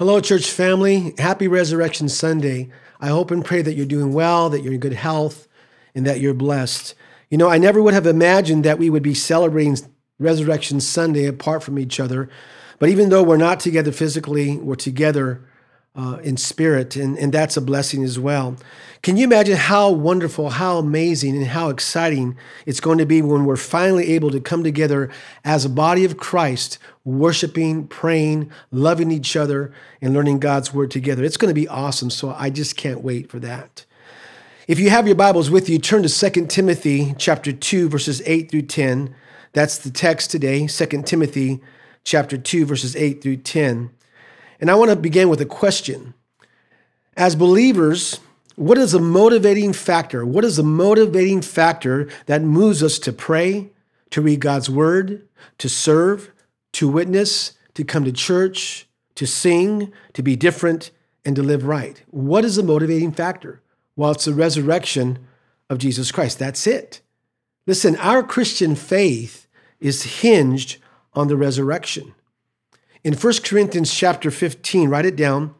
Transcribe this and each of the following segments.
Hello, church family. Happy Resurrection Sunday. I hope and pray that you're doing well, that you're in good health, and that you're blessed. You know, I never would have imagined that we would be celebrating Resurrection Sunday apart from each other. But even though we're not together physically, we're together uh, in spirit, and, and that's a blessing as well. Can you imagine how wonderful, how amazing, and how exciting it's going to be when we're finally able to come together as a body of Christ, worshiping, praying, loving each other, and learning God's word together? It's going to be awesome. So I just can't wait for that. If you have your Bibles with you, turn to 2 Timothy chapter 2, verses 8 through 10. That's the text today, 2 Timothy chapter 2, verses 8 through 10. And I want to begin with a question. As believers, what is the motivating factor? What is the motivating factor that moves us to pray, to read God's word, to serve, to witness, to come to church, to sing, to be different, and to live right? What is the motivating factor? Well, it's the resurrection of Jesus Christ. That's it. Listen, our Christian faith is hinged on the resurrection. In 1 Corinthians chapter 15, write it down,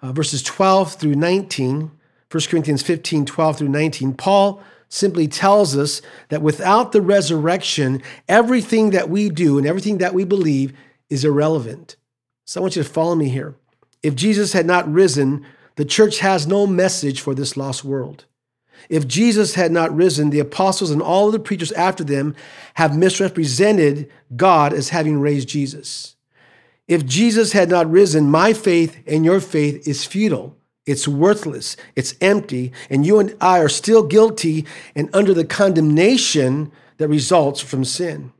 uh, verses 12 through 19, 1 Corinthians 15, 12 through 19, Paul simply tells us that without the resurrection, everything that we do and everything that we believe is irrelevant. So I want you to follow me here. If Jesus had not risen, the church has no message for this lost world. If Jesus had not risen, the apostles and all of the preachers after them have misrepresented God as having raised Jesus. If Jesus had not risen, my faith and your faith is futile. It's worthless. It's empty. And you and I are still guilty and under the condemnation that results from sin.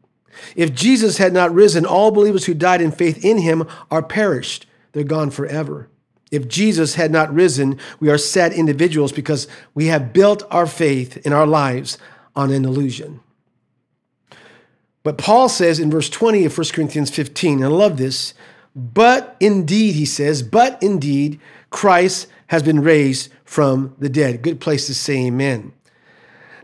If Jesus had not risen, all believers who died in faith in him are perished. They're gone forever. If Jesus had not risen, we are sad individuals because we have built our faith in our lives on an illusion. But Paul says in verse 20 of 1 Corinthians 15, and I love this, but indeed, he says, but indeed, Christ has been raised from the dead. Good place to say amen.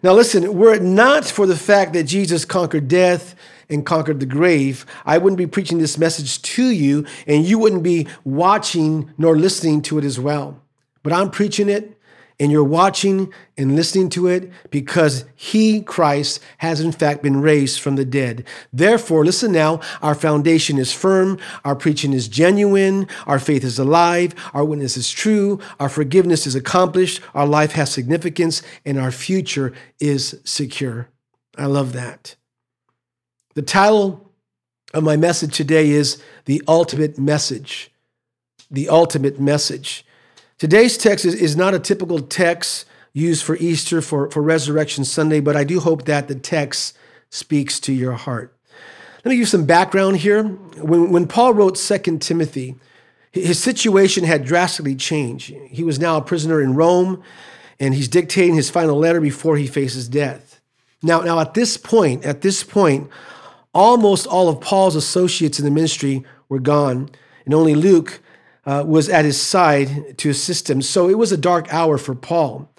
Now, listen, were it not for the fact that Jesus conquered death and conquered the grave, I wouldn't be preaching this message to you, and you wouldn't be watching nor listening to it as well. But I'm preaching it and you're watching and listening to it because he, Christ, has in fact been raised from the dead. Therefore, listen now, our foundation is firm, our preaching is genuine, our faith is alive, our witness is true, our forgiveness is accomplished, our life has significance, and our future is secure. I love that. The title of my message today is The Ultimate Message. The Ultimate Message. Today's text is, is not a typical text used for Easter, for, for Resurrection Sunday, but I do hope that the text speaks to your heart. Let me give you some background here. When, when Paul wrote Second Timothy, his situation had drastically changed. He was now a prisoner in Rome, and he's dictating his final letter before he faces death. Now, now at this point, at this point, almost all of Paul's associates in the ministry were gone, and only Luke uh, was at his side to assist him. So it was a dark hour for Paul.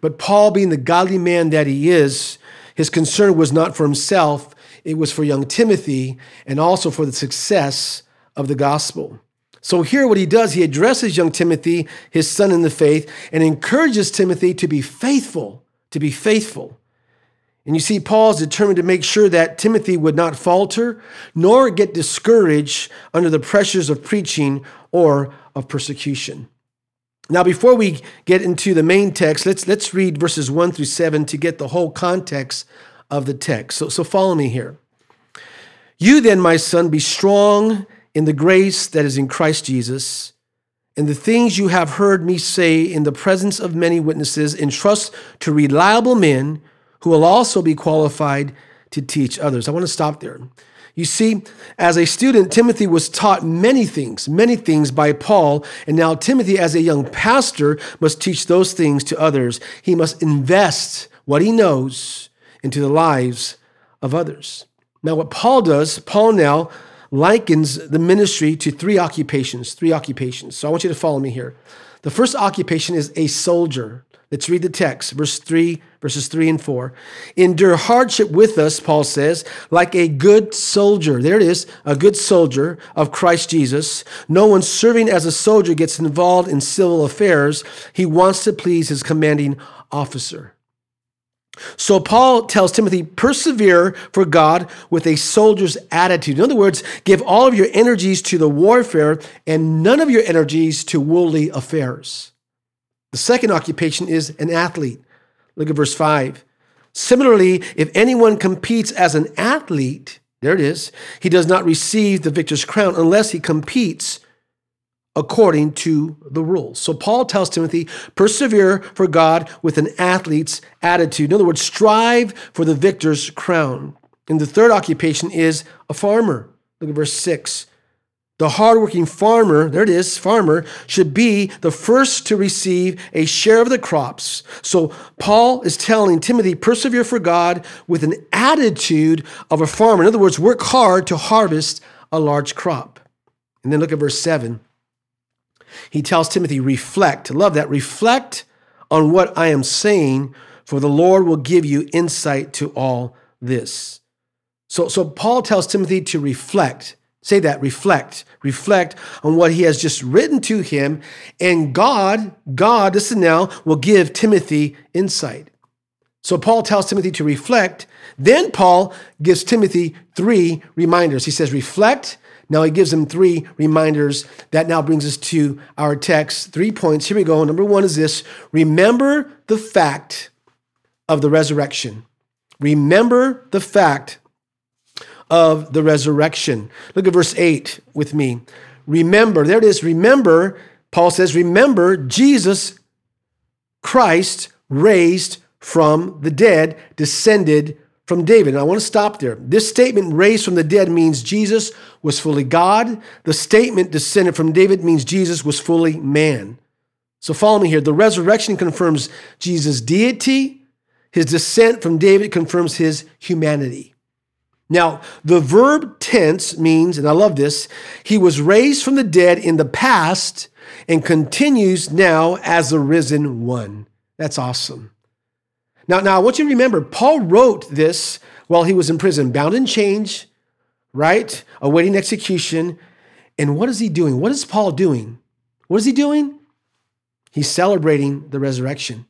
But Paul, being the godly man that he is, his concern was not for himself, it was for young Timothy and also for the success of the gospel. So here, what he does, he addresses young Timothy, his son in the faith, and encourages Timothy to be faithful, to be faithful. And you see, Paul's determined to make sure that Timothy would not falter nor get discouraged under the pressures of preaching or of persecution. Now, before we get into the main text, let's, let's read verses 1 through 7 to get the whole context of the text. So, so follow me here. You then, my son, be strong in the grace that is in Christ Jesus. And the things you have heard me say in the presence of many witnesses, entrust to reliable men who will also be qualified to teach others. I want to stop there. You see, as a student, Timothy was taught many things, many things by Paul, and now Timothy, as a young pastor, must teach those things to others. He must invest what he knows into the lives of others. Now, what Paul does, Paul now likens the ministry to three occupations, three occupations. So I want you to follow me here. The first occupation is a soldier. Let's read the text, verse 3, verses 3 and 4. Endure hardship with us, Paul says, like a good soldier. There it is, a good soldier of Christ Jesus. No one serving as a soldier gets involved in civil affairs. He wants to please his commanding officer. So Paul tells Timothy, persevere for God with a soldier's attitude. In other words, give all of your energies to the warfare and none of your energies to worldly affairs. The second occupation is an athlete. Look at verse 5. Similarly, if anyone competes as an athlete, there it is, he does not receive the victor's crown unless he competes according to the rules. So Paul tells Timothy, persevere for God with an athlete's attitude. In other words, strive for the victor's crown. And the third occupation is a farmer. Look at verse 6. The hardworking farmer, there it is, farmer, should be the first to receive a share of the crops. So Paul is telling Timothy, persevere for God with an attitude of a farmer. In other words, work hard to harvest a large crop. And then look at verse 7. He tells Timothy, reflect. love that. Reflect on what I am saying, for the Lord will give you insight to all this. So, so Paul tells Timothy to reflect. Say that, reflect, reflect on what he has just written to him. And God, God, listen now, will give Timothy insight. So Paul tells Timothy to reflect. Then Paul gives Timothy three reminders. He says, reflect. Now he gives him three reminders. That now brings us to our text. Three points. Here we go. Number one is this remember the fact of the resurrection. Remember the fact of the resurrection. Look at verse 8 with me. Remember, there it is. Remember, Paul says, remember Jesus Christ raised from the dead, descended from David. And I want to stop there. This statement, raised from the dead, means Jesus was fully God. The statement, descended from David, means Jesus was fully man. So follow me here. The resurrection confirms Jesus' deity. His descent from David confirms his humanity. Now, the verb tense means, and I love this, he was raised from the dead in the past and continues now as the risen one. That's awesome. Now, now I want you to remember, Paul wrote this while he was in prison, bound in chains, right? Awaiting execution. And what is he doing? What is Paul doing? What is he doing? He's celebrating the resurrection.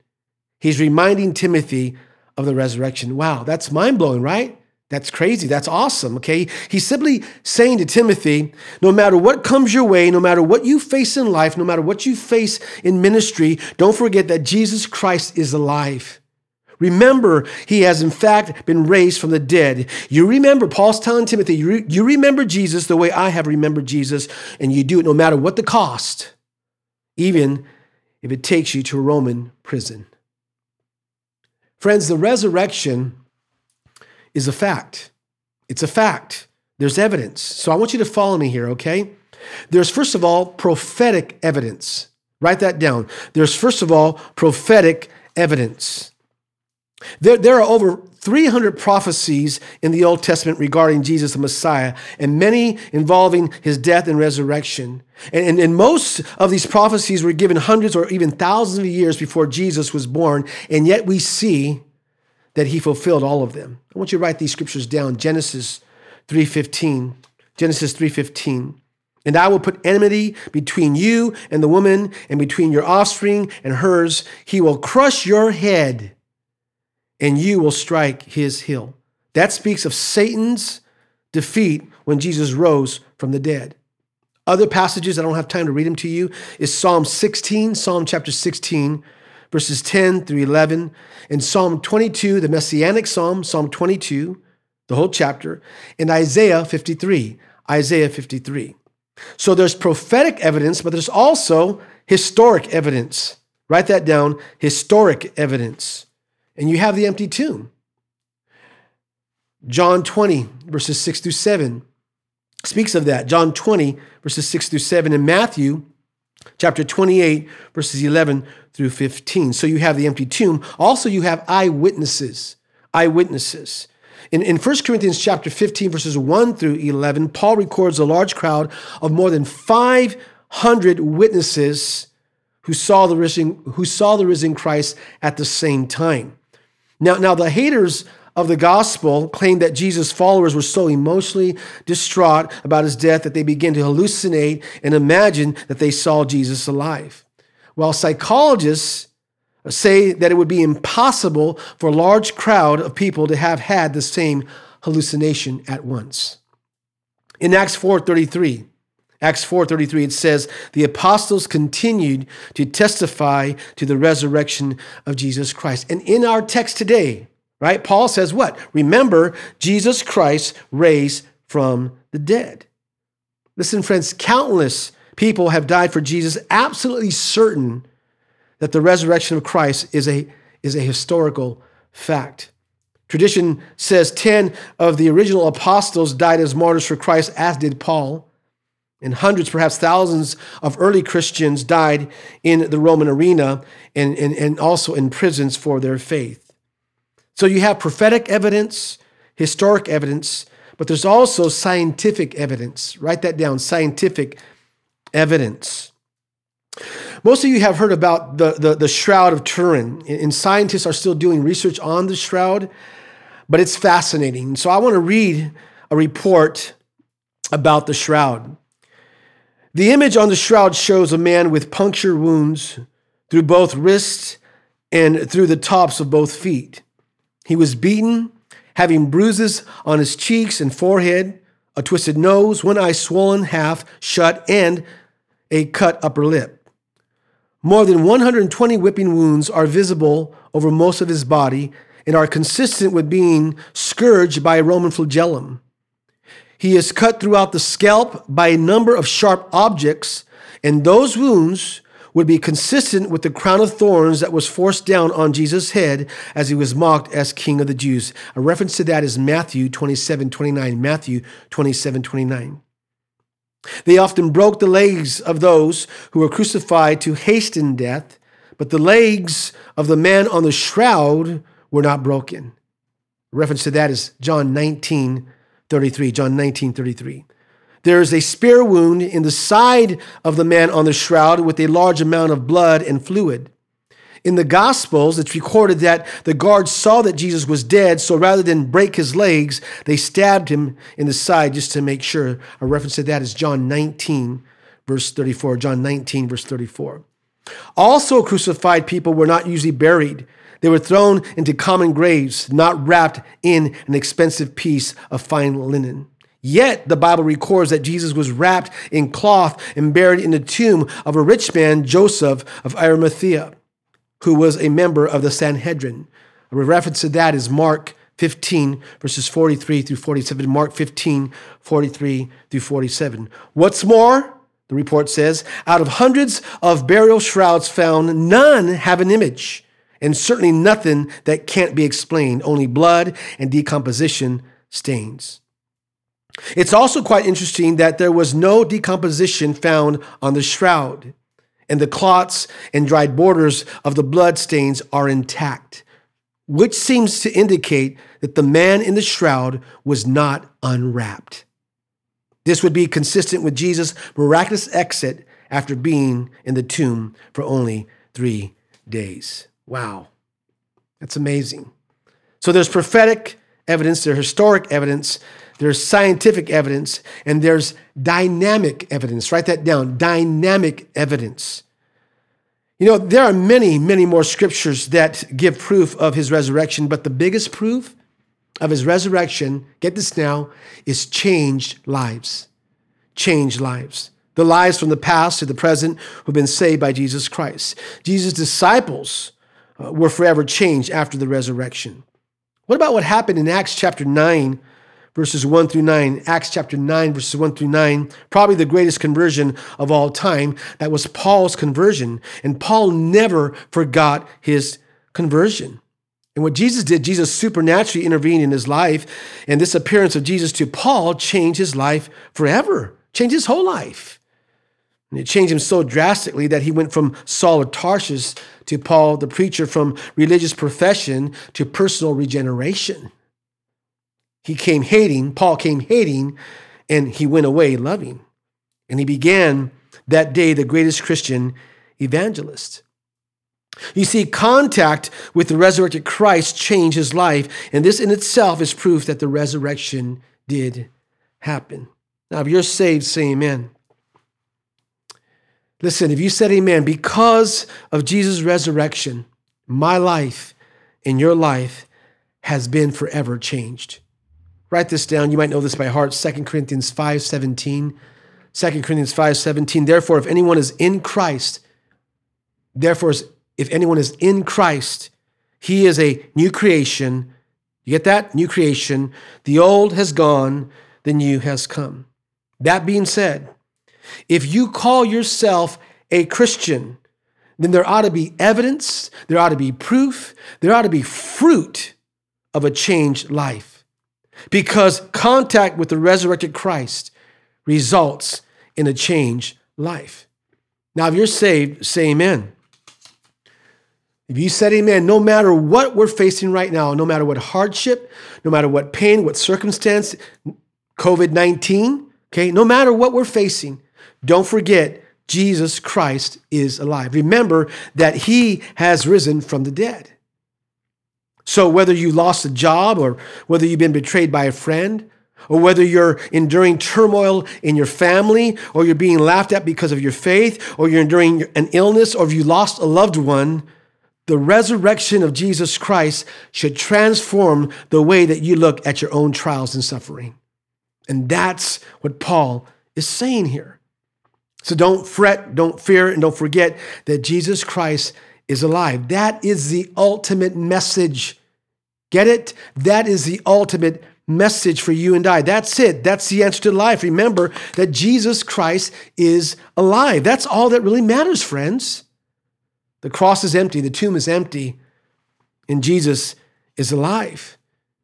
He's reminding Timothy of the resurrection. Wow, that's mind blowing, right? That's crazy. That's awesome. Okay. He's simply saying to Timothy no matter what comes your way, no matter what you face in life, no matter what you face in ministry, don't forget that Jesus Christ is alive. Remember, he has in fact been raised from the dead. You remember, Paul's telling Timothy, you, re- you remember Jesus the way I have remembered Jesus, and you do it no matter what the cost, even if it takes you to a Roman prison. Friends, the resurrection is a fact. It's a fact. There's evidence. So I want you to follow me here, okay? There's, first of all, prophetic evidence. Write that down. There's, first of all, prophetic evidence. There, there are over 300 prophecies in the Old Testament regarding Jesus the Messiah, and many involving his death and resurrection. And, and, and, most of these prophecies were given hundreds or even thousands of years before Jesus was born, and yet we see that he fulfilled all of them. I want you to write these scriptures down. Genesis 3:15. Genesis 3:15. And I will put enmity between you and the woman, and between your offspring and hers. He will crush your head and you will strike his heel. That speaks of Satan's defeat when Jesus rose from the dead. Other passages, I don't have time to read them to you, is Psalm 16, Psalm chapter 16, verses 10 through 11, and Psalm 22, the Messianic Psalm, Psalm 22, the whole chapter, and Isaiah 53, Isaiah 53. So there's prophetic evidence, but there's also historic evidence. Write that down historic evidence and you have the empty tomb. John 20, verses 6 through 7 speaks of that. John 20, verses 6 through 7, and Matthew chapter 28, verses 11 through 15. So you have the empty tomb. Also, you have eyewitnesses. Eyewitnesses. In, in 1 Corinthians chapter 15, verses 1 through 11, Paul records a large crowd of more than 500 witnesses who saw the risen, who saw the risen Christ at the same time. Now, now the haters of the gospel claim that Jesus' followers were so emotionally distraught about his death that they began to hallucinate and imagine that they saw Jesus alive. While psychologists say that it would be impossible for a large crowd of people to have had the same hallucination at once. In Acts 4:33, Acts 4:33 it says the apostles continued to testify to the resurrection of Jesus Christ. And in our text today, right? Paul says what? Remember Jesus Christ raised from the dead. Listen friends, countless people have died for Jesus, absolutely certain that the resurrection of Christ is a, is a historical fact. Tradition says 10 of the original apostles died as martyrs for Christ, as did Paul. And hundreds, perhaps thousands of early Christians died in the Roman arena and, and, and also in prisons for their faith. So you have prophetic evidence, historic evidence, but there's also scientific evidence. Write that down scientific evidence. Most of you have heard about the, the, the Shroud of Turin, and scientists are still doing research on the shroud, but it's fascinating. So I want to read a report about the shroud. The image on the shroud shows a man with puncture wounds through both wrists and through the tops of both feet. He was beaten, having bruises on his cheeks and forehead, a twisted nose, one eye swollen half shut, and a cut upper lip. More than 120 whipping wounds are visible over most of his body and are consistent with being scourged by a Roman flagellum. He is cut throughout the scalp by a number of sharp objects, and those wounds would be consistent with the crown of thorns that was forced down on Jesus' head as he was mocked as king of the Jews. A reference to that is Matthew 27 29. Matthew 27 29. They often broke the legs of those who were crucified to hasten death, but the legs of the man on the shroud were not broken. A reference to that is John 19 33. John 19 33. There is a spear wound in the side of the man on the shroud with a large amount of blood and fluid. In the Gospels, it's recorded that the guards saw that Jesus was dead, so rather than break his legs, they stabbed him in the side just to make sure. A reference to that is John 19, verse 34. John 19, verse 34. Also, crucified people were not usually buried. They were thrown into common graves, not wrapped in an expensive piece of fine linen. Yet the Bible records that Jesus was wrapped in cloth and buried in the tomb of a rich man, Joseph of Arimathea who was a member of the Sanhedrin. A reference to that is Mark 15, verses 43 through 47. Mark 15, 43 through 47. What's more, the report says, out of hundreds of burial shrouds found, none have an image, and certainly nothing that can't be explained, only blood and decomposition stains. It's also quite interesting that there was no decomposition found on the shroud and the clots and dried borders of the blood stains are intact, which seems to indicate that the man in the shroud was not unwrapped. This would be consistent with Jesus' miraculous exit after being in the tomb for only three days. Wow, that's amazing. So there's prophetic evidence, there's historic evidence, there's scientific evidence, and there's dynamic evidence. Write that down dynamic evidence. You know, there are many, many more scriptures that give proof of his resurrection, but the biggest proof of his resurrection, get this now, is changed lives. Changed lives. The lives from the past to the present who've been saved by Jesus Christ. Jesus' disciples uh, were forever changed after the resurrection. What about what happened in Acts chapter 9, verses 1 through 9, Acts chapter 9, verses 1 through 9, probably the greatest conversion of all time. That was Paul's conversion. And Paul never forgot his conversion. And what Jesus did, Jesus supernaturally intervened in his life. And this appearance of Jesus to Paul changed his life forever, changed his whole life. And it changed him so drastically that he went from Saul of Tarsus to Paul the preacher, from religious profession to personal regeneration. He came hating, Paul came hating, and he went away loving. And he began that day the greatest Christian evangelist. You see, contact with the resurrected Christ changed his life, and this in itself is proof that the resurrection did happen. Now, if you're saved, say amen. Listen, if you said amen, because of Jesus' resurrection, my life and your life has been forever changed. Write this down. You might know this by heart. 2 Corinthians 5 17. 2 Corinthians 5 17. Therefore, if anyone is in Christ, therefore, if anyone is in Christ, he is a new creation. You get that? New creation. The old has gone, the new has come. That being said, if you call yourself a Christian, then there ought to be evidence, there ought to be proof, there ought to be fruit of a changed life. Because contact with the resurrected Christ results in a changed life. Now, if you're saved, say amen. If you said amen, no matter what we're facing right now, no matter what hardship, no matter what pain, what circumstance, COVID 19, okay, no matter what we're facing, don't forget Jesus Christ is alive. Remember that he has risen from the dead. So whether you lost a job or whether you've been betrayed by a friend, or whether you're enduring turmoil in your family, or you're being laughed at because of your faith, or you're enduring an illness, or if you lost a loved one, the resurrection of Jesus Christ should transform the way that you look at your own trials and suffering. And that's what Paul is saying here. So don't fret, don't fear, and don't forget that Jesus Christ is alive. That is the ultimate message. Get it? That is the ultimate message for you and I. That's it. That's the answer to life. Remember that Jesus Christ is alive. That's all that really matters, friends. The cross is empty, the tomb is empty, and Jesus is alive.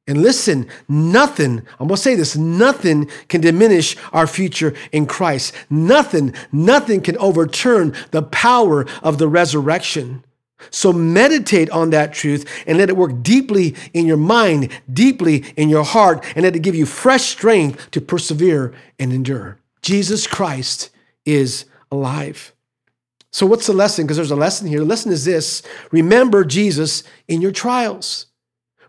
And listen, nothing, I'm to say this, nothing can diminish our future in Christ. Nothing, nothing can overturn the power of the resurrection. So meditate on that truth and let it work deeply in your mind, deeply in your heart, and let it give you fresh strength to persevere and endure. Jesus Christ is alive. So, what's the lesson? Because there's a lesson here. The lesson is this remember Jesus in your trials.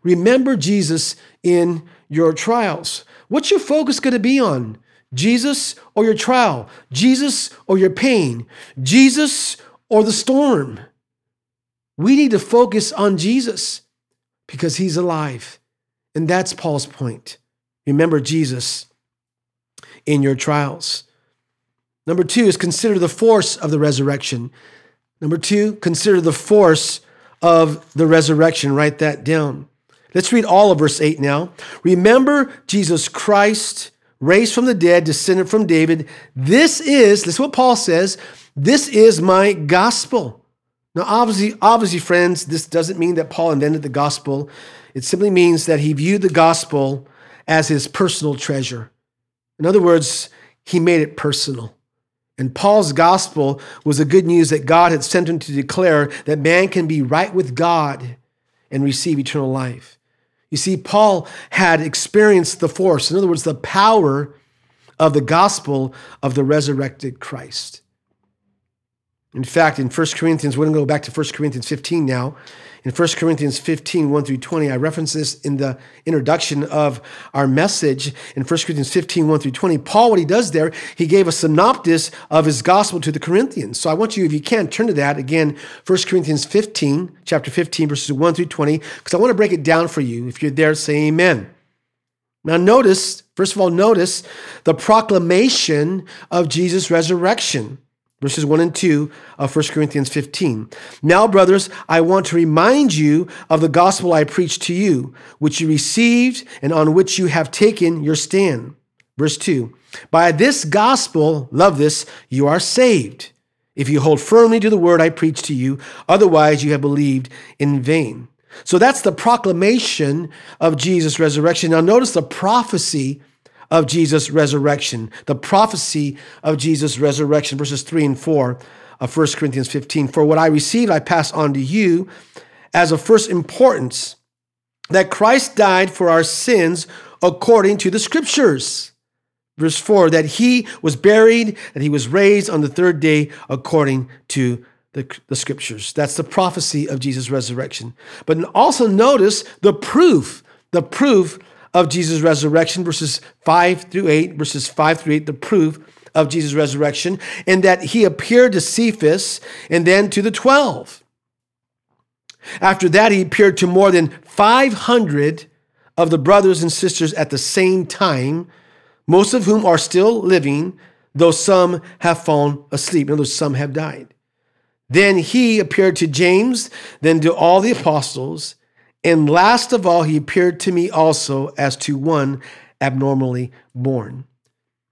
Remember Jesus in your trials. What's your focus going to be on? Jesus or your trial? Jesus or your pain? Jesus or the storm? We need to focus on Jesus because he's alive. And that's Paul's point. Remember Jesus in your trials. Number two is consider the force of the resurrection. Number two, consider the force of the resurrection. Write that down. Let's read all of verse 8 now. Remember Jesus Christ, raised from the dead, descended from David. This is, this is what Paul says, this is my gospel. Now, obviously, obviously, friends, this doesn't mean that Paul invented the gospel. It simply means that he viewed the gospel as his personal treasure. In other words, he made it personal. And Paul's gospel was the good news that God had sent him to declare that man can be right with God and receive eternal life. You see, Paul had experienced the force, in other words, the power of the gospel of the resurrected Christ. In fact, in 1 Corinthians, we're going to go back to 1 Corinthians 15 now. In 1 Corinthians 15, 1 through 20, I reference this in the introduction of our message. In 1 Corinthians 15, 1 through 20, Paul, what he does there, he gave a synopsis of his gospel to the Corinthians. So I want you, if you can, turn to that again, 1 Corinthians 15, chapter 15, verses 1 through 20, because I want to break it down for you. If you're there, say amen. Now, notice, first of all, notice the proclamation of Jesus' resurrection verses 1 and 2 of 1 Corinthians 15. Now, brothers, I want to remind you of the gospel I preached to you, which you received and on which you have taken your stand. Verse 2 By this gospel, love this, you are saved, if you hold firmly to the word I preached to you, otherwise, you have believed in vain. So that's the proclamation of Jesus' resurrection. Now, notice the prophecy of Jesus' resurrection, the prophecy of Jesus' resurrection, verses 3 and 4 of 1 Corinthians 15. For what I received, I pass on to you as of first importance that Christ died for our sins according to the scriptures. Verse 4 that he was buried, that he was raised on the third day according to the, the scriptures. That's the prophecy of Jesus' resurrection. But also notice the proof, the proof of Jesus' resurrection, verses 5 through 8, verses 5 through 8, the proof of Jesus' resurrection, and that he appeared to Cephas and then to the 12. After that, he appeared to more than 500 of the brothers and sisters at the same time, most of whom are still living, though some have fallen asleep. Other words, some have died. Then he appeared to James, then to all the apostles, and last of all, he appeared to me also as to one abnormally born.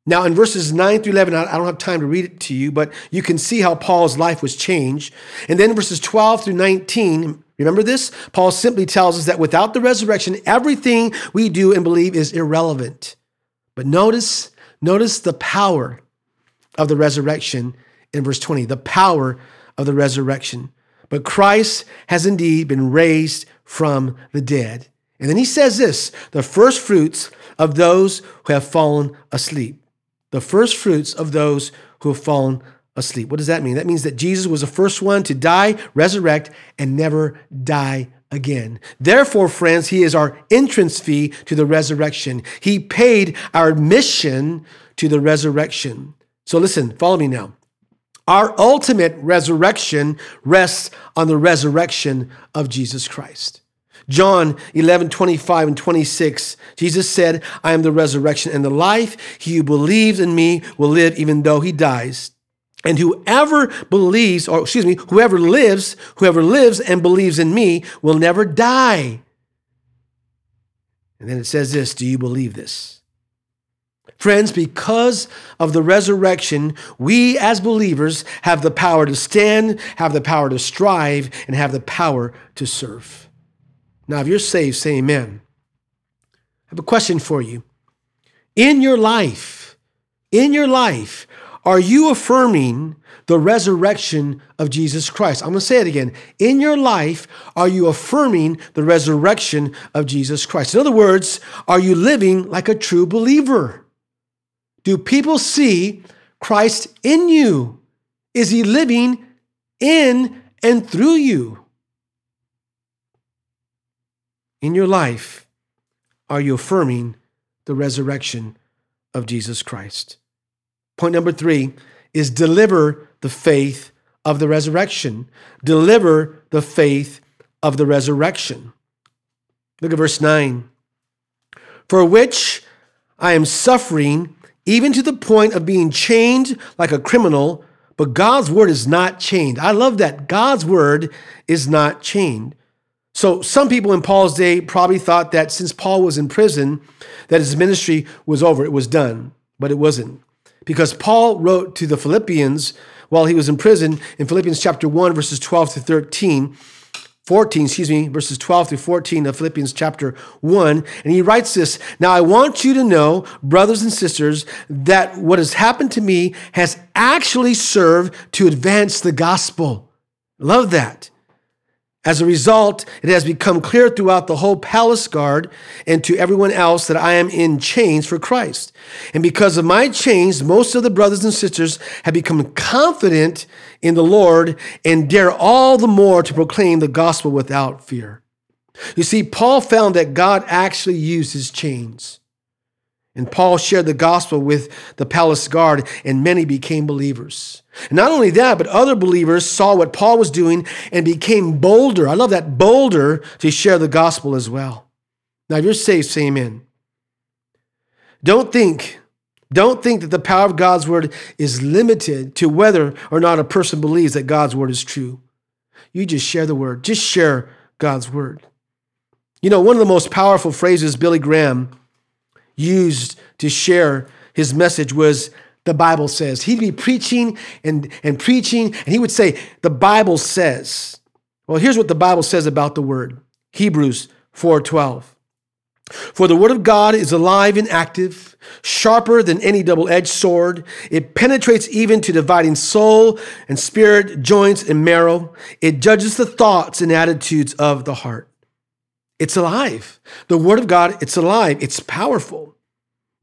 Now, in verses 9 through 11, I don't have time to read it to you, but you can see how Paul's life was changed. And then verses 12 through 19, remember this? Paul simply tells us that without the resurrection, everything we do and believe is irrelevant. But notice, notice the power of the resurrection in verse 20, the power of the resurrection. But Christ has indeed been raised from the dead. And then he says this the first fruits of those who have fallen asleep. The first fruits of those who have fallen asleep. What does that mean? That means that Jesus was the first one to die, resurrect, and never die again. Therefore, friends, he is our entrance fee to the resurrection. He paid our admission to the resurrection. So listen, follow me now. Our ultimate resurrection rests on the resurrection of Jesus Christ. John 11, 25 and 26, Jesus said, I am the resurrection and the life. He who believes in me will live even though he dies. And whoever believes, or excuse me, whoever lives, whoever lives and believes in me will never die. And then it says this Do you believe this? Friends, because of the resurrection, we as believers have the power to stand, have the power to strive, and have the power to serve. Now, if you're saved, say amen. I have a question for you. In your life, in your life, are you affirming the resurrection of Jesus Christ? I'm going to say it again. In your life, are you affirming the resurrection of Jesus Christ? In other words, are you living like a true believer? Do people see Christ in you? Is he living in and through you? In your life, are you affirming the resurrection of Jesus Christ? Point number three is deliver the faith of the resurrection. Deliver the faith of the resurrection. Look at verse 9. For which I am suffering even to the point of being chained like a criminal, but God's word is not chained. I love that. God's word is not chained. So some people in Paul's day probably thought that since Paul was in prison, that his ministry was over, it was done, but it wasn't. Because Paul wrote to the Philippians while he was in prison in Philippians chapter 1 verses 12 to 13 14, excuse me, verses 12 through 14 of Philippians chapter 1. And he writes this Now I want you to know, brothers and sisters, that what has happened to me has actually served to advance the gospel. Love that. As a result, it has become clear throughout the whole palace guard and to everyone else that I am in chains for Christ. And because of my chains, most of the brothers and sisters have become confident in the Lord and dare all the more to proclaim the gospel without fear. You see, Paul found that God actually used his chains. And Paul shared the gospel with the palace guard, and many became believers. And not only that, but other believers saw what Paul was doing and became bolder. I love that bolder to share the gospel as well. Now, if you're saved, say amen. Don't think, don't think that the power of God's word is limited to whether or not a person believes that God's word is true. You just share the word, just share God's word. You know, one of the most powerful phrases Billy Graham used to share his message was the Bible says. He'd be preaching and, and preaching, and he would say, The Bible says. Well, here's what the Bible says about the word Hebrews 4:12. For the word of God is alive and active, sharper than any double edged sword. It penetrates even to dividing soul and spirit, joints and marrow. It judges the thoughts and attitudes of the heart. It's alive. The Word of God, it's alive. It's powerful.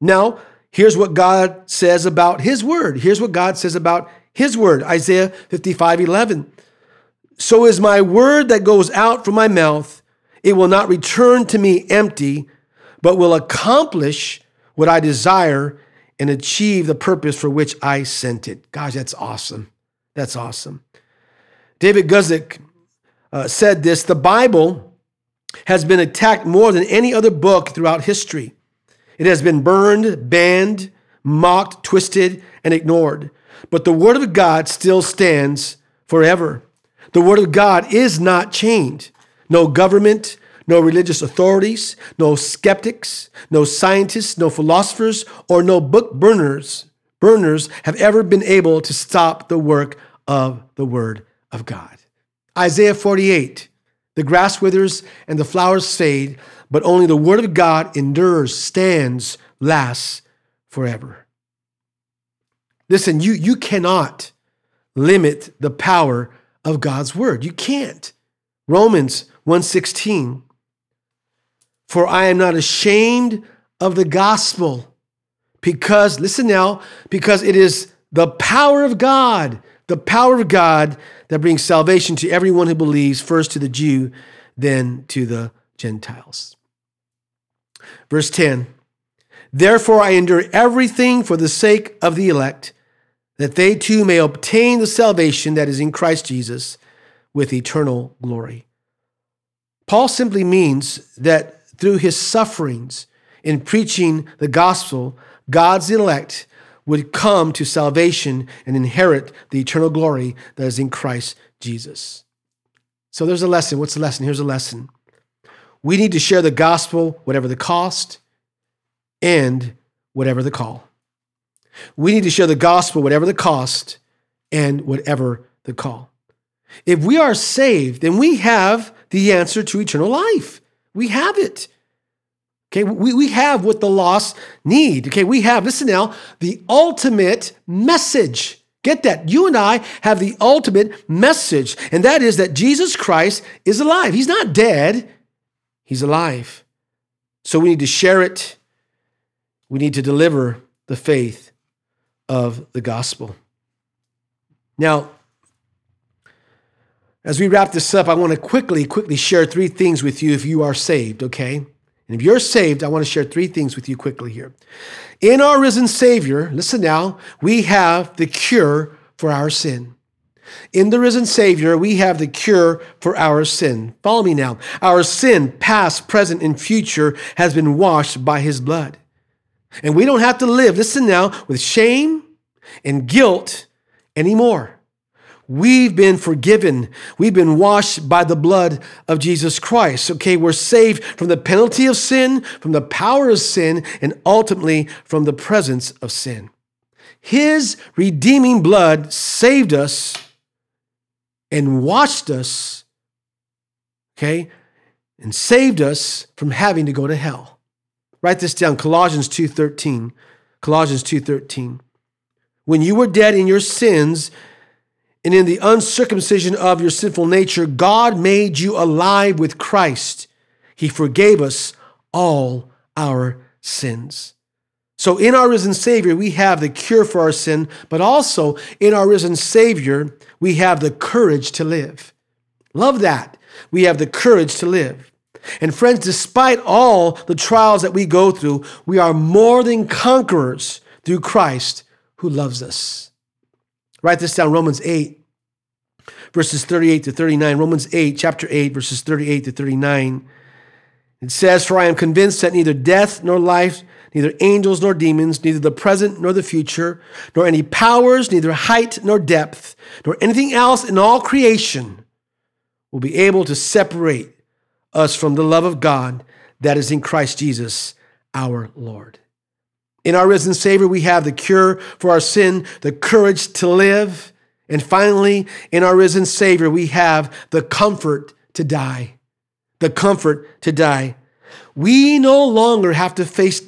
Now, here's what God says about His Word. Here's what God says about His Word Isaiah 55 11. So is my word that goes out from my mouth. It will not return to me empty, but will accomplish what I desire and achieve the purpose for which I sent it. Gosh, that's awesome. That's awesome. David Guzik uh, said this The Bible has been attacked more than any other book throughout history. It has been burned, banned, mocked, twisted, and ignored. But the Word of God still stands forever. The Word of God is not chained. No government, no religious authorities, no skeptics, no scientists, no philosophers, or no book burners, burners have ever been able to stop the work of the Word of God. Isaiah 48 The grass withers and the flowers fade, but only the Word of God endures, stands, lasts forever. Listen, you, you cannot limit the power of God's word. You can't. Romans 1:16 For I am not ashamed of the gospel because listen now because it is the power of God, the power of God that brings salvation to everyone who believes, first to the Jew, then to the Gentiles. Verse 10 Therefore I endure everything for the sake of the elect that they too may obtain the salvation that is in Christ Jesus with eternal glory. Paul simply means that through his sufferings in preaching the gospel, God's elect would come to salvation and inherit the eternal glory that is in Christ Jesus. So there's a lesson. What's the lesson? Here's a lesson. We need to share the gospel, whatever the cost and whatever the call. We need to share the gospel, whatever the cost and whatever the call. If we are saved, then we have the answer to eternal life. We have it. Okay, we, we have what the lost need. Okay, we have, listen now, the ultimate message. Get that. You and I have the ultimate message, and that is that Jesus Christ is alive. He's not dead, He's alive. So we need to share it, we need to deliver the faith of the gospel. Now, as we wrap this up, I want to quickly, quickly share three things with you if you are saved, okay? And if you're saved, I want to share three things with you quickly here. In our risen Savior, listen now, we have the cure for our sin. In the risen Savior, we have the cure for our sin. Follow me now. Our sin, past, present, and future, has been washed by his blood. And we don't have to live, listen now, with shame and guilt anymore. We've been forgiven. We've been washed by the blood of Jesus Christ. Okay, we're saved from the penalty of sin, from the power of sin, and ultimately from the presence of sin. His redeeming blood saved us and washed us, okay, and saved us from having to go to hell. Write this down, Colossians 2:13. Colossians 2:13. When you were dead in your sins and in the uncircumcision of your sinful nature, God made you alive with Christ. He forgave us all our sins. So, in our risen Savior, we have the cure for our sin, but also in our risen Savior, we have the courage to live. Love that. We have the courage to live. And friends, despite all the trials that we go through, we are more than conquerors through Christ who loves us. Write this down Romans 8, verses 38 to 39. Romans 8, chapter 8, verses 38 to 39. It says, For I am convinced that neither death nor life, neither angels nor demons, neither the present nor the future, nor any powers, neither height nor depth, nor anything else in all creation will be able to separate us from the love of God that is in Christ Jesus our Lord. In our risen Savior, we have the cure for our sin, the courage to live. And finally, in our risen Savior, we have the comfort to die. The comfort to die. We no longer have to face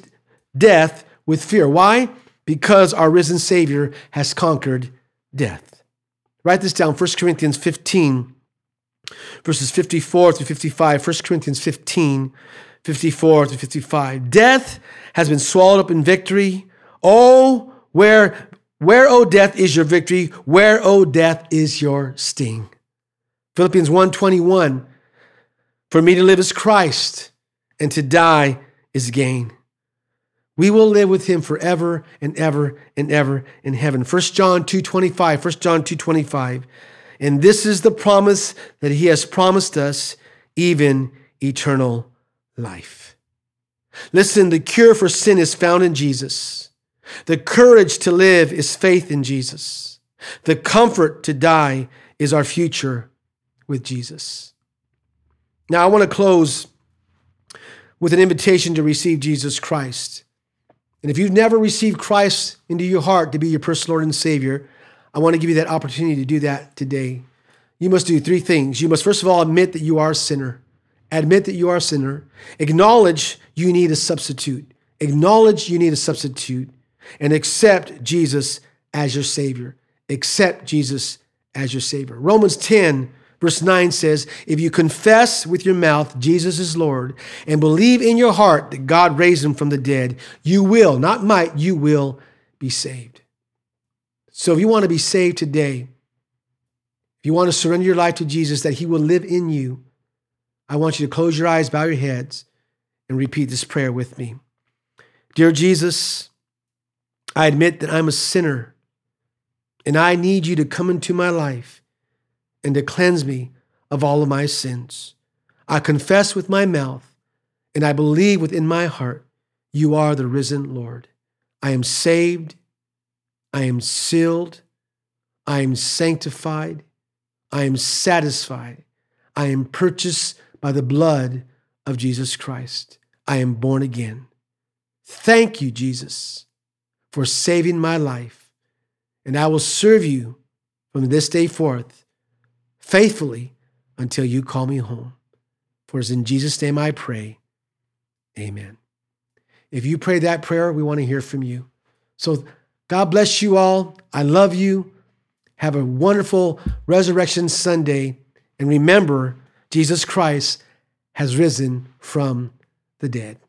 death with fear. Why? Because our risen Savior has conquered death. Write this down 1 Corinthians 15, verses 54 through 55, 1 Corinthians 15, 54 to 55. Death has been swallowed up in victory. Oh, where, where, O death, is your victory? Where, O death, is your sting? Philippians 1:21. For me to live is Christ, and to die is gain. We will live with him forever and ever and ever in heaven. 1 John 2:25, 1 John 2:25. And this is the promise that he has promised us, even eternal life. Listen, the cure for sin is found in Jesus. The courage to live is faith in Jesus. The comfort to die is our future with Jesus. Now, I want to close with an invitation to receive Jesus Christ. And if you've never received Christ into your heart to be your personal Lord and Savior, I want to give you that opportunity to do that today. You must do three things. You must, first of all, admit that you are a sinner. Admit that you are a sinner. Acknowledge you need a substitute. Acknowledge you need a substitute. And accept Jesus as your Savior. Accept Jesus as your Savior. Romans 10, verse 9 says, If you confess with your mouth Jesus is Lord and believe in your heart that God raised him from the dead, you will, not might, you will be saved. So if you want to be saved today, if you want to surrender your life to Jesus, that he will live in you, I want you to close your eyes, bow your heads, and repeat this prayer with me. Dear Jesus, I admit that I'm a sinner and I need you to come into my life and to cleanse me of all of my sins. I confess with my mouth and I believe within my heart you are the risen Lord. I am saved. I am sealed. I am sanctified. I am satisfied. I am purchased by the blood of Jesus Christ. I am born again. Thank you, Jesus, for saving my life. And I will serve you from this day forth faithfully until you call me home. For it's in Jesus' name I pray. Amen. If you pray that prayer, we want to hear from you. So God bless you all. I love you. Have a wonderful Resurrection Sunday. And remember, Jesus Christ has risen from the dead.